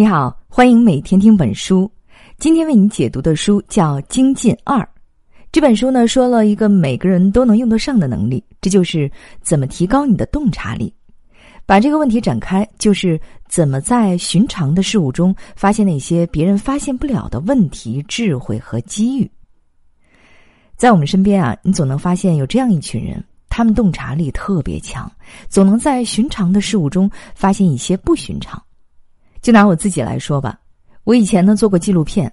你好，欢迎每天听本书。今天为你解读的书叫《精进二》。这本书呢，说了一个每个人都能用得上的能力，这就是怎么提高你的洞察力。把这个问题展开，就是怎么在寻常的事物中发现那些别人发现不了的问题、智慧和机遇。在我们身边啊，你总能发现有这样一群人，他们洞察力特别强，总能在寻常的事物中发现一些不寻常。就拿我自己来说吧，我以前呢做过纪录片，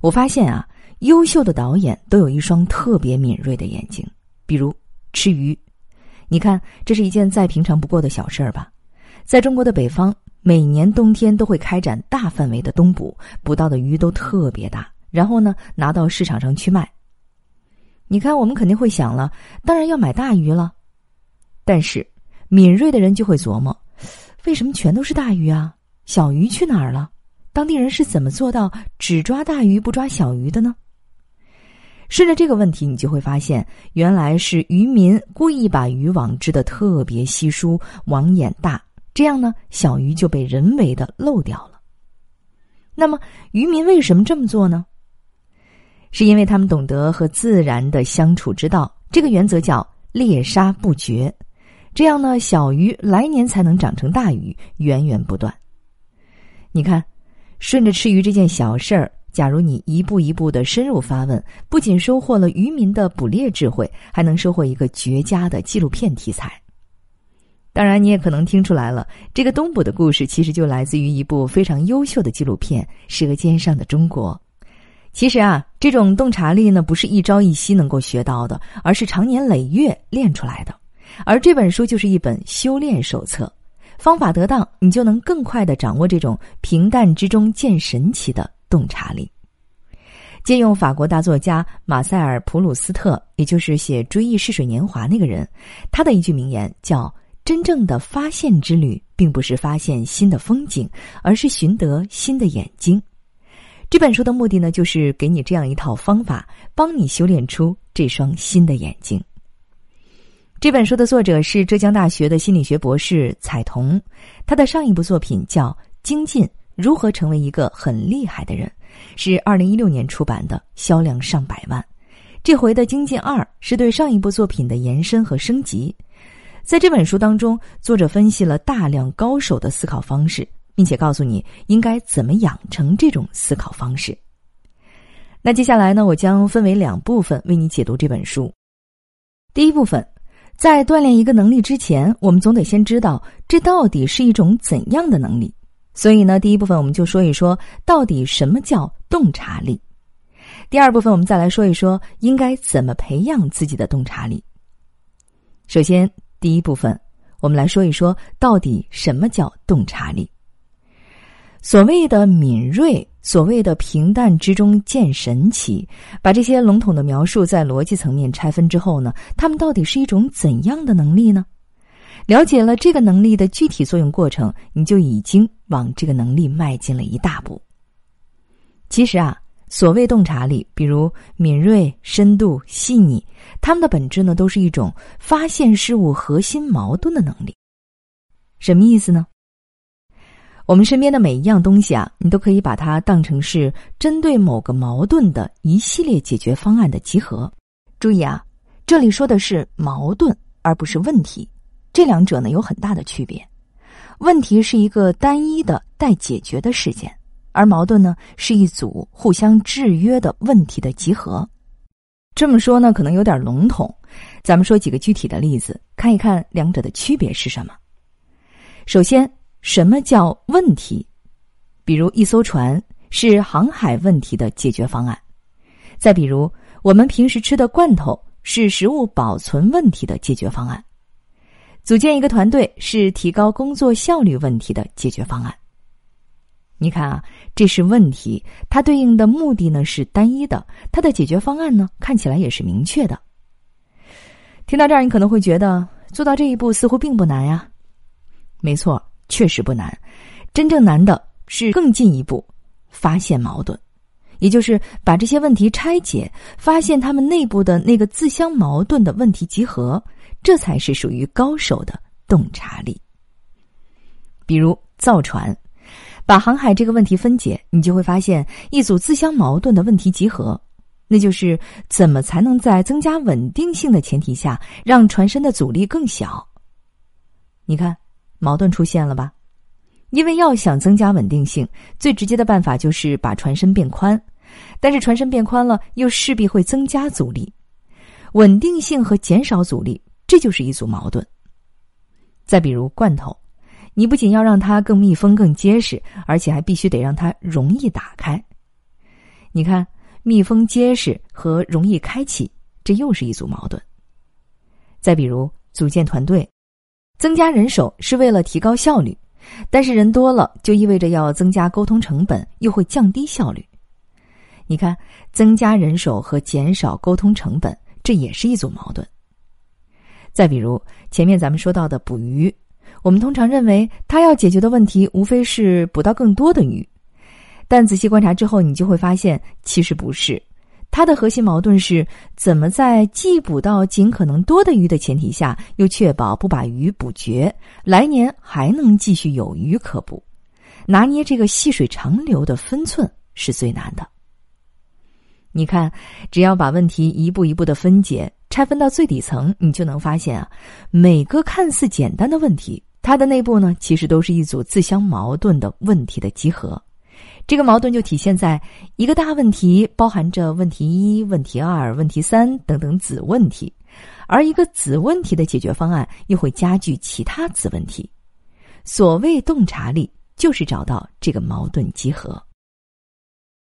我发现啊，优秀的导演都有一双特别敏锐的眼睛。比如吃鱼，你看这是一件再平常不过的小事儿吧？在中国的北方，每年冬天都会开展大范围的冬捕，捕到的鱼都特别大，然后呢拿到市场上去卖。你看，我们肯定会想了，当然要买大鱼了。但是敏锐的人就会琢磨，为什么全都是大鱼啊？小鱼去哪儿了？当地人是怎么做到只抓大鱼不抓小鱼的呢？顺着这个问题，你就会发现，原来是渔民故意把渔网织的特别稀疏，网眼大，这样呢，小鱼就被人为的漏掉了。那么，渔民为什么这么做呢？是因为他们懂得和自然的相处之道，这个原则叫猎杀不绝，这样呢，小鱼来年才能长成大鱼，源源不断。你看，顺着吃鱼这件小事儿，假如你一步一步的深入发问，不仅收获了渔民的捕猎智慧，还能收获一个绝佳的纪录片题材。当然，你也可能听出来了，这个东捕的故事其实就来自于一部非常优秀的纪录片《舌尖上的中国》。其实啊，这种洞察力呢，不是一朝一夕能够学到的，而是长年累月练出来的。而这本书就是一本修炼手册。方法得当，你就能更快的掌握这种平淡之中见神奇的洞察力。借用法国大作家马塞尔·普鲁斯特，也就是写《追忆似水年华》那个人，他的一句名言叫：“真正的发现之旅，并不是发现新的风景，而是寻得新的眼睛。”这本书的目的呢，就是给你这样一套方法，帮你修炼出这双新的眼睛。这本书的作者是浙江大学的心理学博士彩童，他的上一部作品叫《精进：如何成为一个很厉害的人》，是二零一六年出版的，销量上百万。这回的《精进二》是对上一部作品的延伸和升级。在这本书当中，作者分析了大量高手的思考方式，并且告诉你应该怎么养成这种思考方式。那接下来呢，我将分为两部分为你解读这本书。第一部分。在锻炼一个能力之前，我们总得先知道这到底是一种怎样的能力。所以呢，第一部分我们就说一说到底什么叫洞察力。第二部分我们再来说一说应该怎么培养自己的洞察力。首先，第一部分我们来说一说到底什么叫洞察力。所谓的敏锐。所谓的平淡之中见神奇，把这些笼统的描述在逻辑层面拆分之后呢，他们到底是一种怎样的能力呢？了解了这个能力的具体作用过程，你就已经往这个能力迈进了一大步。其实啊，所谓洞察力，比如敏锐、深度、细腻，它们的本质呢，都是一种发现事物核心矛盾的能力。什么意思呢？我们身边的每一样东西啊，你都可以把它当成是针对某个矛盾的一系列解决方案的集合。注意啊，这里说的是矛盾，而不是问题。这两者呢有很大的区别。问题是一个单一的待解决的事件，而矛盾呢是一组互相制约的问题的集合。这么说呢可能有点笼统，咱们说几个具体的例子，看一看两者的区别是什么。首先。什么叫问题？比如一艘船是航海问题的解决方案；再比如我们平时吃的罐头是食物保存问题的解决方案；组建一个团队是提高工作效率问题的解决方案。你看啊，这是问题，它对应的目的呢是单一的，它的解决方案呢看起来也是明确的。听到这儿，你可能会觉得做到这一步似乎并不难呀。没错。确实不难，真正难的是更进一步发现矛盾，也就是把这些问题拆解，发现他们内部的那个自相矛盾的问题集合，这才是属于高手的洞察力。比如造船，把航海这个问题分解，你就会发现一组自相矛盾的问题集合，那就是怎么才能在增加稳定性的前提下，让船身的阻力更小？你看，矛盾出现了吧？因为要想增加稳定性，最直接的办法就是把船身变宽，但是船身变宽了，又势必会增加阻力。稳定性和减少阻力，这就是一组矛盾。再比如罐头，你不仅要让它更密封、更结实，而且还必须得让它容易打开。你看，密封、结实和容易开启，这又是一组矛盾。再比如组建团队，增加人手是为了提高效率。但是人多了，就意味着要增加沟通成本，又会降低效率。你看，增加人手和减少沟通成本，这也是一组矛盾。再比如前面咱们说到的捕鱼，我们通常认为它要解决的问题无非是捕到更多的鱼，但仔细观察之后，你就会发现其实不是。它的核心矛盾是怎么在既捕到尽可能多的鱼的前提下，又确保不把鱼捕绝，来年还能继续有鱼可捕。拿捏这个细水长流的分寸是最难的。你看，只要把问题一步一步的分解、拆分到最底层，你就能发现啊，每个看似简单的问题，它的内部呢，其实都是一组自相矛盾的问题的集合。这个矛盾就体现在一个大问题包含着问题一、问题二、问题三等等子问题，而一个子问题的解决方案又会加剧其他子问题。所谓洞察力，就是找到这个矛盾集合。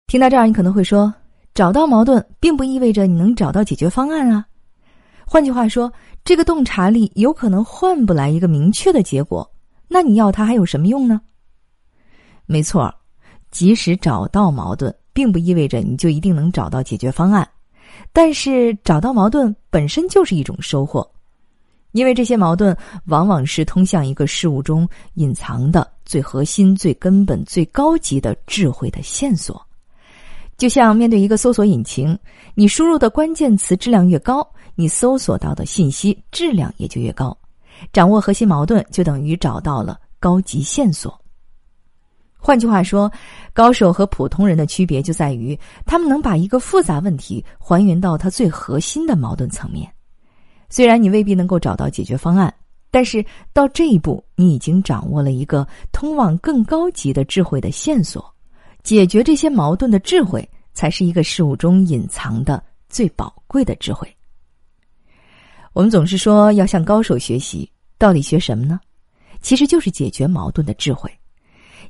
听到这儿，你可能会说，找到矛盾并不意味着你能找到解决方案啊。换句话说，这个洞察力有可能换不来一个明确的结果，那你要它还有什么用呢？没错。即使找到矛盾，并不意味着你就一定能找到解决方案，但是找到矛盾本身就是一种收获，因为这些矛盾往往是通向一个事物中隐藏的最核心、最根本、最高级的智慧的线索。就像面对一个搜索引擎，你输入的关键词质量越高，你搜索到的信息质量也就越高。掌握核心矛盾，就等于找到了高级线索。换句话说，高手和普通人的区别就在于，他们能把一个复杂问题还原到它最核心的矛盾层面。虽然你未必能够找到解决方案，但是到这一步，你已经掌握了一个通往更高级的智慧的线索。解决这些矛盾的智慧，才是一个事物中隐藏的最宝贵的智慧。我们总是说要向高手学习，到底学什么呢？其实就是解决矛盾的智慧。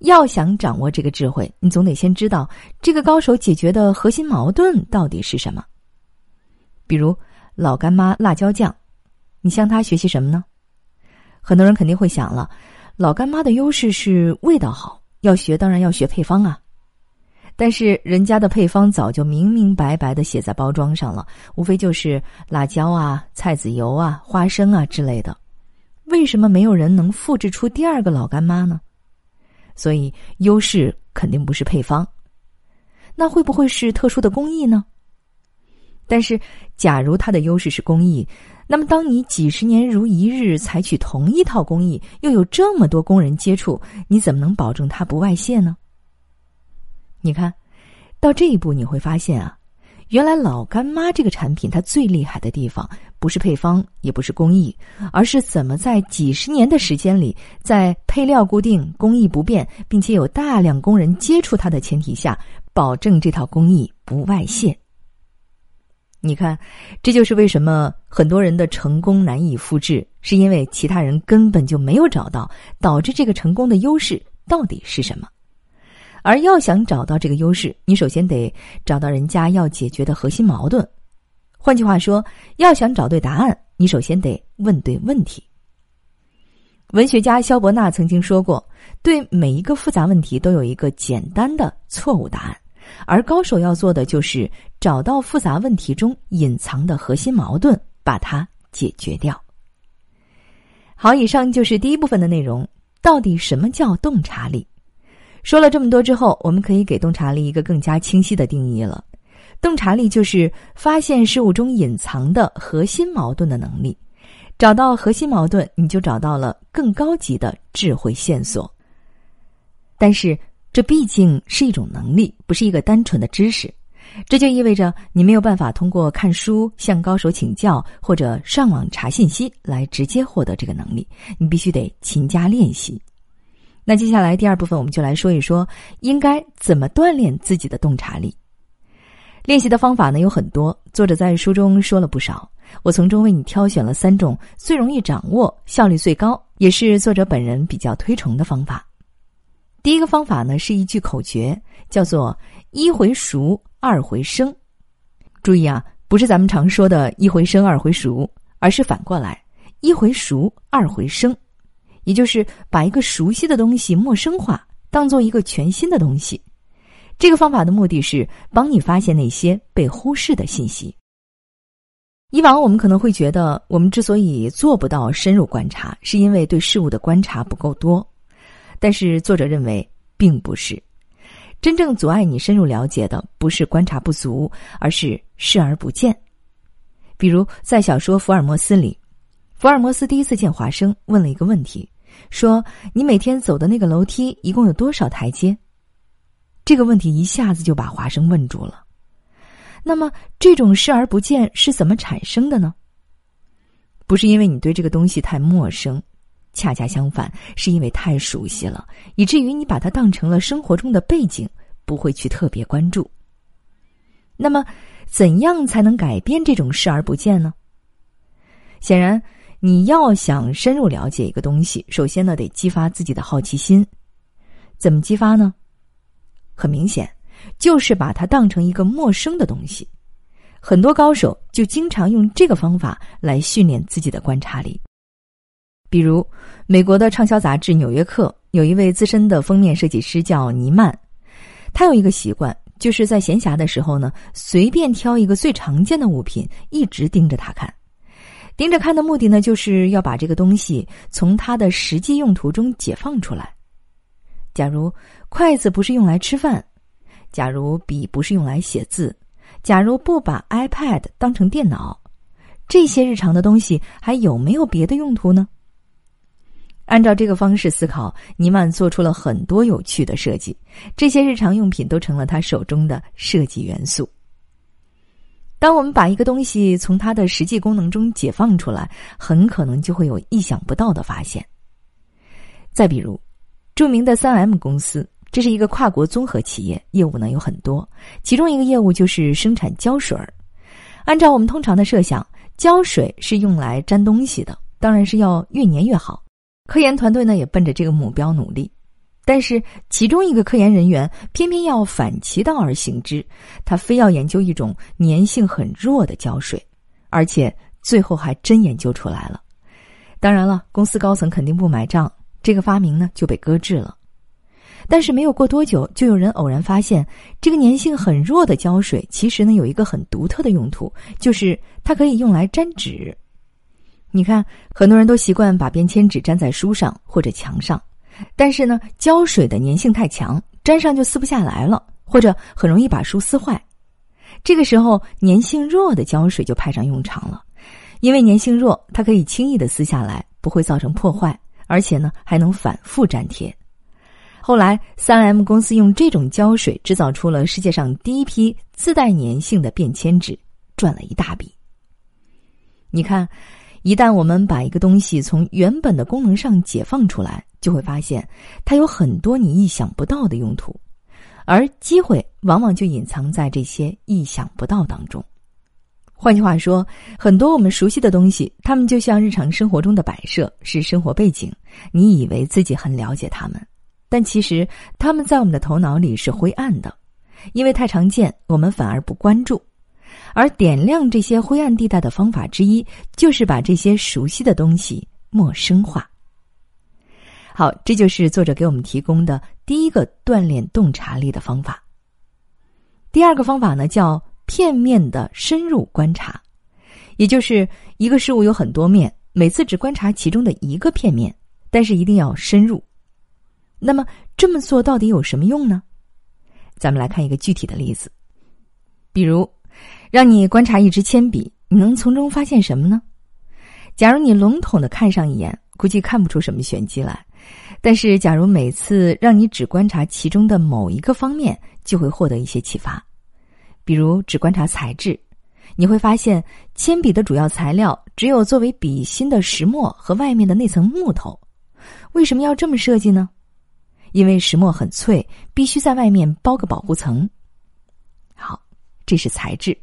要想掌握这个智慧，你总得先知道这个高手解决的核心矛盾到底是什么。比如老干妈辣椒酱，你向他学习什么呢？很多人肯定会想了，老干妈的优势是味道好，要学当然要学配方啊。但是人家的配方早就明明白白的写在包装上了，无非就是辣椒啊、菜籽油啊、花生啊之类的。为什么没有人能复制出第二个老干妈呢？所以优势肯定不是配方，那会不会是特殊的工艺呢？但是，假如它的优势是工艺，那么当你几十年如一日采取同一套工艺，又有这么多工人接触，你怎么能保证它不外泄呢？你看，到这一步你会发现啊。原来老干妈这个产品，它最厉害的地方不是配方，也不是工艺，而是怎么在几十年的时间里，在配料固定、工艺不变，并且有大量工人接触它的前提下，保证这套工艺不外泄。你看，这就是为什么很多人的成功难以复制，是因为其他人根本就没有找到导致这个成功的优势到底是什么。而要想找到这个优势，你首先得找到人家要解决的核心矛盾。换句话说，要想找对答案，你首先得问对问题。文学家肖伯纳曾经说过：“对每一个复杂问题都有一个简单的错误答案，而高手要做的就是找到复杂问题中隐藏的核心矛盾，把它解决掉。”好，以上就是第一部分的内容。到底什么叫洞察力？说了这么多之后，我们可以给洞察力一个更加清晰的定义了。洞察力就是发现事物中隐藏的核心矛盾的能力。找到核心矛盾，你就找到了更高级的智慧线索。但是这毕竟是一种能力，不是一个单纯的知识。这就意味着你没有办法通过看书、向高手请教或者上网查信息来直接获得这个能力，你必须得勤加练习。那接下来第二部分，我们就来说一说应该怎么锻炼自己的洞察力。练习的方法呢有很多，作者在书中说了不少，我从中为你挑选了三种最容易掌握、效率最高，也是作者本人比较推崇的方法。第一个方法呢是一句口诀，叫做“一回熟，二回生”。注意啊，不是咱们常说的一回生，二回熟，而是反过来，一回熟，二回生。也就是把一个熟悉的东西陌生化，当做一个全新的东西。这个方法的目的是帮你发现那些被忽视的信息。以往我们可能会觉得，我们之所以做不到深入观察，是因为对事物的观察不够多。但是作者认为，并不是。真正阻碍你深入了解的，不是观察不足，而是视而不见。比如在小说《福尔摩斯》里。福尔摩斯第一次见华生，问了一个问题，说：“你每天走的那个楼梯一共有多少台阶？”这个问题一下子就把华生问住了。那么，这种视而不见是怎么产生的呢？不是因为你对这个东西太陌生，恰恰相反，是因为太熟悉了，以至于你把它当成了生活中的背景，不会去特别关注。那么，怎样才能改变这种视而不见呢？显然。你要想深入了解一个东西，首先呢得激发自己的好奇心。怎么激发呢？很明显，就是把它当成一个陌生的东西。很多高手就经常用这个方法来训练自己的观察力。比如，美国的畅销杂志《纽约客》有一位资深的封面设计师叫尼曼，他有一个习惯，就是在闲暇的时候呢，随便挑一个最常见的物品，一直盯着它看。盯着看的目的呢，就是要把这个东西从它的实际用途中解放出来。假如筷子不是用来吃饭，假如笔不是用来写字，假如不把 iPad 当成电脑，这些日常的东西还有没有别的用途呢？按照这个方式思考，尼曼做出了很多有趣的设计，这些日常用品都成了他手中的设计元素。当我们把一个东西从它的实际功能中解放出来，很可能就会有意想不到的发现。再比如，著名的三 M 公司，这是一个跨国综合企业，业务呢有很多，其中一个业务就是生产胶水儿。按照我们通常的设想，胶水是用来粘东西的，当然是要越粘越好。科研团队呢也奔着这个目标努力。但是，其中一个科研人员偏偏要反其道而行之，他非要研究一种粘性很弱的胶水，而且最后还真研究出来了。当然了，公司高层肯定不买账，这个发明呢就被搁置了。但是没有过多久，就有人偶然发现，这个粘性很弱的胶水其实呢有一个很独特的用途，就是它可以用来粘纸。你看，很多人都习惯把便签纸粘在书上或者墙上。但是呢，胶水的粘性太强，粘上就撕不下来了，或者很容易把书撕坏。这个时候，粘性弱的胶水就派上用场了，因为粘性弱，它可以轻易的撕下来，不会造成破坏，而且呢还能反复粘贴。后来，三 M 公司用这种胶水制造出了世界上第一批自带粘性的便签纸，赚了一大笔。你看，一旦我们把一个东西从原本的功能上解放出来。就会发现，它有很多你意想不到的用途，而机会往往就隐藏在这些意想不到当中。换句话说，很多我们熟悉的东西，它们就像日常生活中的摆设，是生活背景。你以为自己很了解它们，但其实它们在我们的头脑里是灰暗的，因为太常见，我们反而不关注。而点亮这些灰暗地带的方法之一，就是把这些熟悉的东西陌生化。好，这就是作者给我们提供的第一个锻炼洞察力的方法。第二个方法呢，叫片面的深入观察，也就是一个事物有很多面，每次只观察其中的一个片面，但是一定要深入。那么这么做到底有什么用呢？咱们来看一个具体的例子，比如让你观察一支铅笔，你能从中发现什么呢？假如你笼统的看上一眼，估计看不出什么玄机来。但是，假如每次让你只观察其中的某一个方面，就会获得一些启发。比如，只观察材质，你会发现铅笔的主要材料只有作为笔芯的石墨和外面的那层木头。为什么要这么设计呢？因为石墨很脆，必须在外面包个保护层。好，这是材质。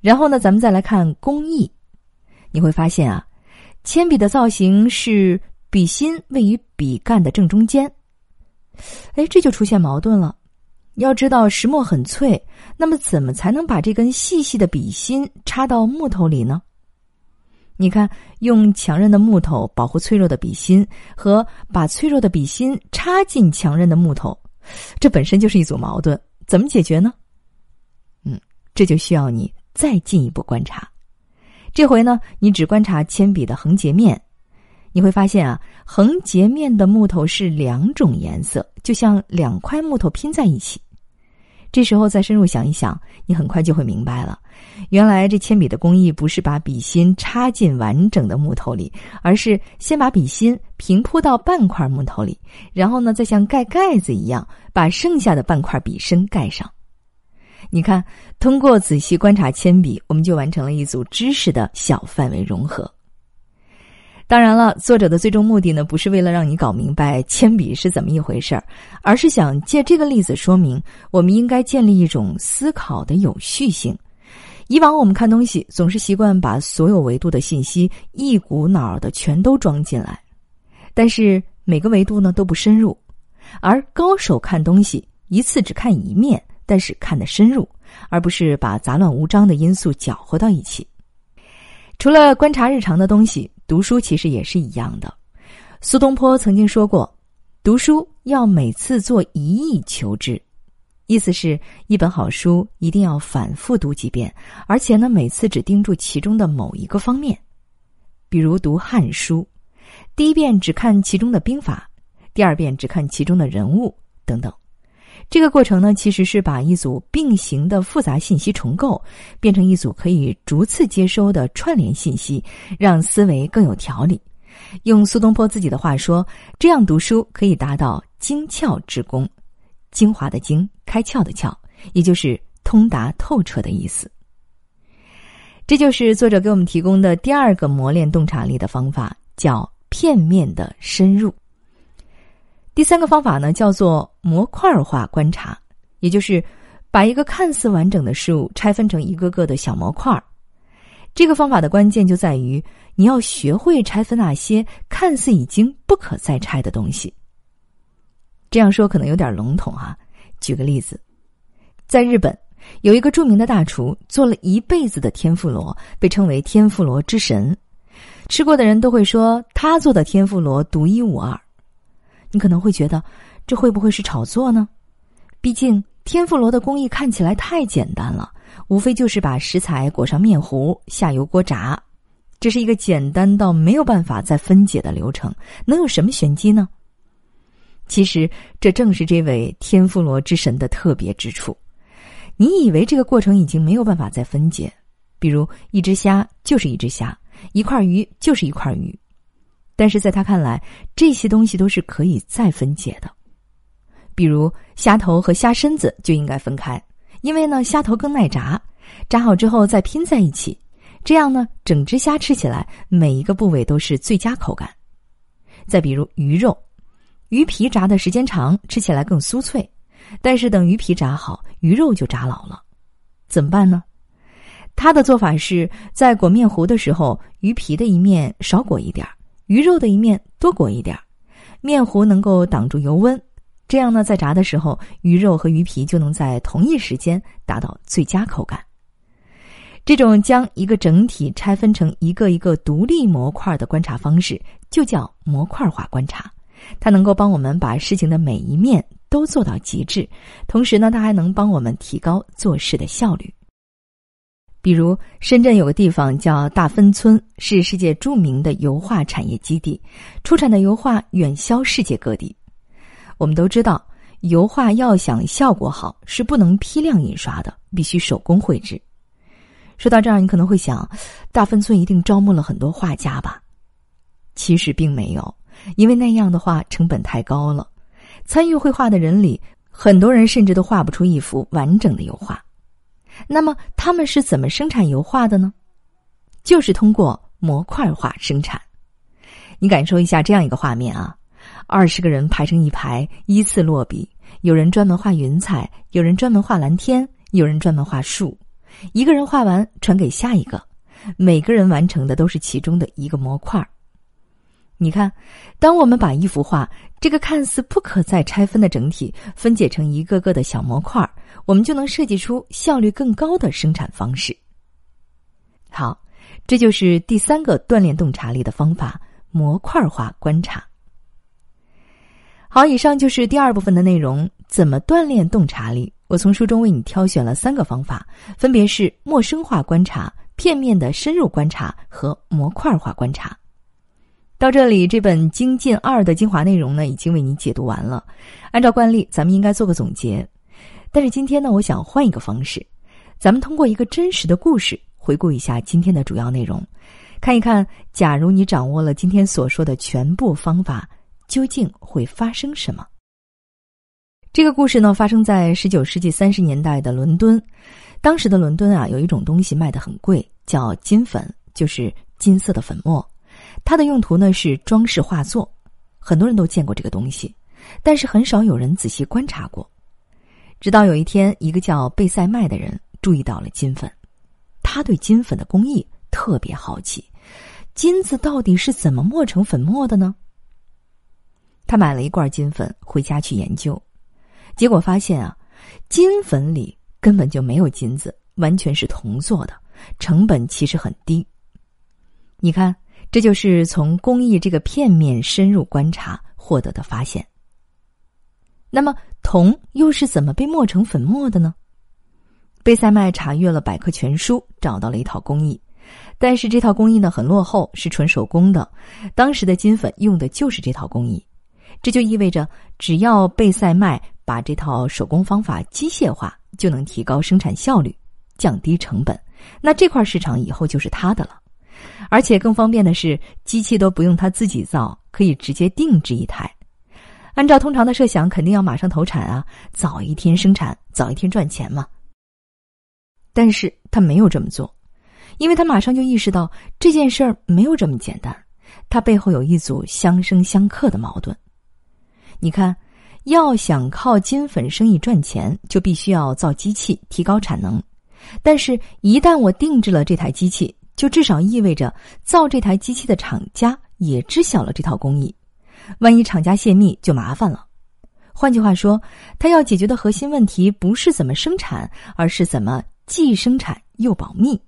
然后呢，咱们再来看工艺，你会发现啊，铅笔的造型是笔芯位于笔干的正中间。哎，这就出现矛盾了。要知道石墨很脆，那么怎么才能把这根细细的笔芯插到木头里呢？你看，用强韧的木头保护脆弱的笔芯，和把脆弱的笔芯插进强韧的木头，这本身就是一组矛盾。怎么解决呢？嗯，这就需要你再进一步观察。这回呢，你只观察铅笔的横截面，你会发现啊，横截面的木头是两种颜色，就像两块木头拼在一起。这时候再深入想一想，你很快就会明白了。原来这铅笔的工艺不是把笔芯插进完整的木头里，而是先把笔芯平铺到半块木头里，然后呢，再像盖盖子一样把剩下的半块笔身盖上。你看，通过仔细观察铅笔，我们就完成了一组知识的小范围融合。当然了，作者的最终目的呢，不是为了让你搞明白铅笔是怎么一回事儿，而是想借这个例子说明，我们应该建立一种思考的有序性。以往我们看东西总是习惯把所有维度的信息一股脑的全都装进来，但是每个维度呢都不深入，而高手看东西一次只看一面，但是看得深入，而不是把杂乱无章的因素搅和到一起。除了观察日常的东西，读书其实也是一样的。苏东坡曾经说过：“读书要每次做一意求之。”意思是，一本好书一定要反复读几遍，而且呢，每次只盯住其中的某一个方面。比如读《汉书》，第一遍只看其中的兵法，第二遍只看其中的人物等等。这个过程呢，其实是把一组并行的复杂信息重构，变成一组可以逐次接收的串联信息，让思维更有条理。用苏东坡自己的话说，这样读书可以达到精窍之功，精华的精，开窍的窍，也就是通达透彻的意思。这就是作者给我们提供的第二个磨练洞察力的方法，叫片面的深入。第三个方法呢，叫做模块化观察，也就是把一个看似完整的事物拆分成一个个的小模块。这个方法的关键就在于你要学会拆分那些看似已经不可再拆的东西。这样说可能有点笼统哈，举个例子，在日本有一个著名的大厨，做了一辈子的天妇罗，被称为天妇罗之神，吃过的人都会说他做的天妇罗独一无二。你可能会觉得，这会不会是炒作呢？毕竟天妇罗的工艺看起来太简单了，无非就是把食材裹上面糊，下油锅炸，这是一个简单到没有办法再分解的流程，能有什么玄机呢？其实这正是这位天妇罗之神的特别之处。你以为这个过程已经没有办法再分解，比如一只虾就是一只虾，一块鱼就是一块鱼。但是在他看来，这些东西都是可以再分解的，比如虾头和虾身子就应该分开，因为呢虾头更耐炸，炸好之后再拼在一起，这样呢整只虾吃起来每一个部位都是最佳口感。再比如鱼肉，鱼皮炸的时间长，吃起来更酥脆，但是等鱼皮炸好，鱼肉就炸老了，怎么办呢？他的做法是在裹面糊的时候，鱼皮的一面少裹一点。鱼肉的一面多裹一点，面糊能够挡住油温，这样呢，在炸的时候，鱼肉和鱼皮就能在同一时间达到最佳口感。这种将一个整体拆分成一个一个独立模块的观察方式，就叫模块化观察。它能够帮我们把事情的每一面都做到极致，同时呢，它还能帮我们提高做事的效率。比如，深圳有个地方叫大芬村，是世界著名的油画产业基地，出产的油画远销世界各地。我们都知道，油画要想效果好，是不能批量印刷的，必须手工绘制。说到这儿，你可能会想，大芬村一定招募了很多画家吧？其实并没有，因为那样的话成本太高了。参与绘画的人里，很多人甚至都画不出一幅完整的油画。那么他们是怎么生产油画的呢？就是通过模块化生产。你感受一下这样一个画面啊：二十个人排成一排，依次落笔。有人专门画云彩，有人专门画蓝天，有人专门画树。一个人画完，传给下一个。每个人完成的都是其中的一个模块你看，当我们把一幅画这个看似不可再拆分的整体分解成一个个的小模块我们就能设计出效率更高的生产方式。好，这就是第三个锻炼洞察力的方法——模块化观察。好，以上就是第二部分的内容。怎么锻炼洞察力？我从书中为你挑选了三个方法，分别是陌生化观察。片面的深入观察和模块化观察。到这里，这本《精进二》的精华内容呢，已经为你解读完了。按照惯例，咱们应该做个总结。但是今天呢，我想换一个方式，咱们通过一个真实的故事，回顾一下今天的主要内容，看一看，假如你掌握了今天所说的全部方法，究竟会发生什么？这个故事呢，发生在十九世纪三十年代的伦敦。当时的伦敦啊，有一种东西卖的很贵，叫金粉，就是金色的粉末。它的用途呢是装饰画作，很多人都见过这个东西，但是很少有人仔细观察过。直到有一天，一个叫贝塞麦的人注意到了金粉，他对金粉的工艺特别好奇，金子到底是怎么磨成粉末的呢？他买了一罐金粉回家去研究，结果发现啊，金粉里。根本就没有金子，完全是铜做的，成本其实很低。你看，这就是从工艺这个片面深入观察获得的发现。那么，铜又是怎么被磨成粉末的呢？贝塞麦查阅了百科全书，找到了一套工艺，但是这套工艺呢很落后，是纯手工的。当时的金粉用的就是这套工艺，这就意味着，只要贝塞麦把这套手工方法机械化。就能提高生产效率，降低成本，那这块市场以后就是他的了。而且更方便的是，机器都不用他自己造，可以直接定制一台。按照通常的设想，肯定要马上投产啊，早一天生产，早一天赚钱嘛。但是他没有这么做，因为他马上就意识到这件事儿没有这么简单，它背后有一组相生相克的矛盾。你看。要想靠金粉生意赚钱，就必须要造机器提高产能。但是，一旦我定制了这台机器，就至少意味着造这台机器的厂家也知晓了这套工艺。万一厂家泄密，就麻烦了。换句话说，他要解决的核心问题不是怎么生产，而是怎么既生产又保密。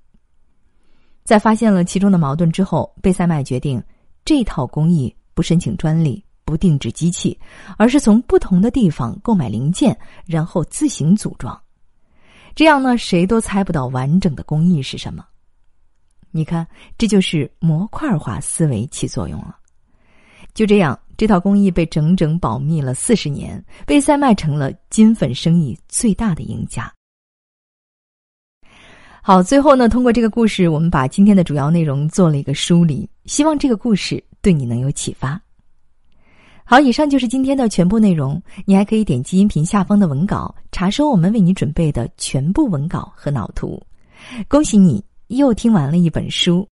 在发现了其中的矛盾之后，贝塞麦决定这套工艺不申请专利。不定制机器，而是从不同的地方购买零件，然后自行组装。这样呢，谁都猜不到完整的工艺是什么。你看，这就是模块化思维起作用了。就这样，这套工艺被整整保密了四十年，被塞麦成了金粉生意最大的赢家。好，最后呢，通过这个故事，我们把今天的主要内容做了一个梳理，希望这个故事对你能有启发。好，以上就是今天的全部内容。你还可以点击音频下方的文稿，查收我们为你准备的全部文稿和脑图。恭喜你又听完了一本书。